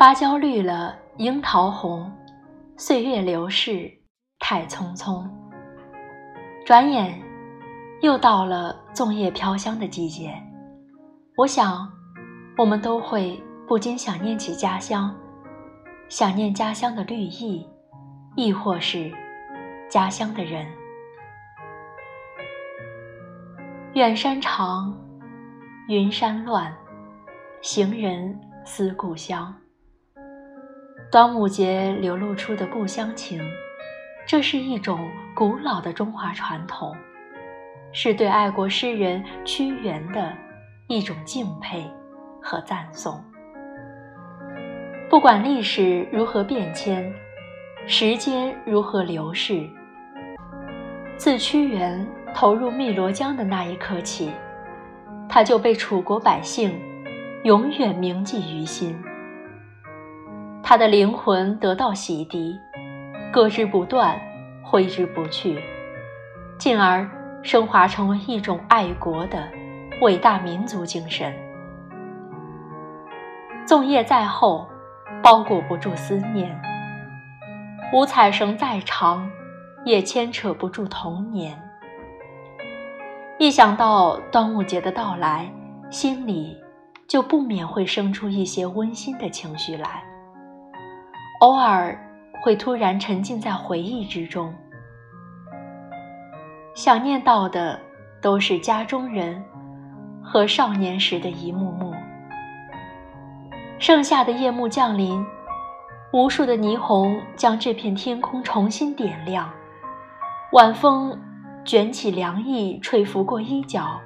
芭蕉绿了，樱桃红，岁月流逝太匆匆。转眼又到了粽叶飘香的季节，我想，我们都会不禁想念起家乡，想念家乡的绿意，亦或是家乡的人。远山长，云山乱，行人思故乡。端午节流露出的故乡情，这是一种古老的中华传统，是对爱国诗人屈原的一种敬佩和赞颂。不管历史如何变迁，时间如何流逝，自屈原投入汨罗江的那一刻起，他就被楚国百姓永远铭记于心。他的灵魂得到洗涤，搁之不断，挥之不去，进而升华成为一种爱国的伟大民族精神。粽叶再厚，包裹不住思念；五彩绳再长，也牵扯不住童年。一想到端午节的到来，心里就不免会生出一些温馨的情绪来。偶尔会突然沉浸在回忆之中，想念到的都是家中人和少年时的一幕幕。盛夏的夜幕降临，无数的霓虹将这片天空重新点亮，晚风卷起凉意吹拂过衣角，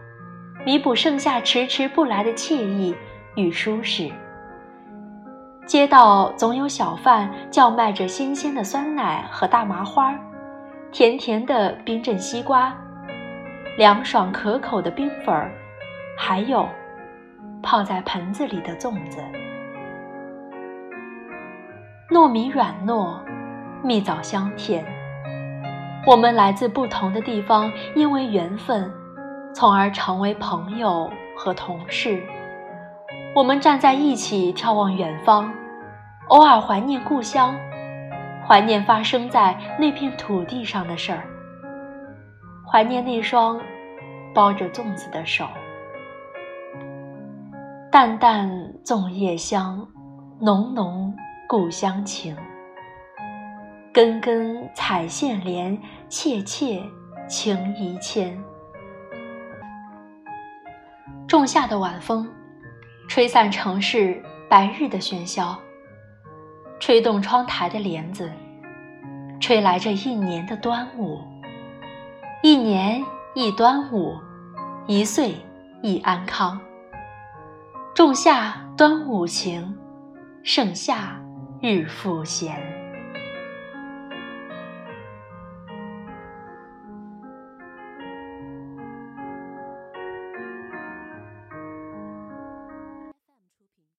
弥补盛夏迟迟不来的惬意与舒适。街道总有小贩叫卖着新鲜的酸奶和大麻花，甜甜的冰镇西瓜，凉爽可口的冰粉儿，还有泡在盆子里的粽子。糯米软糯，蜜枣香甜。我们来自不同的地方，因为缘分，从而成为朋友和同事。我们站在一起，眺望远方，偶尔怀念故乡，怀念发生在那片土地上的事儿，怀念那双包着粽子的手。淡淡粽叶香，浓浓故乡情。根根彩线连，切切情谊牵。仲夏的晚风。吹散城市白日的喧嚣，吹动窗台的帘子，吹来这一年的端午。一年一端午，一岁一安康。仲夏端午晴，盛夏日复闲。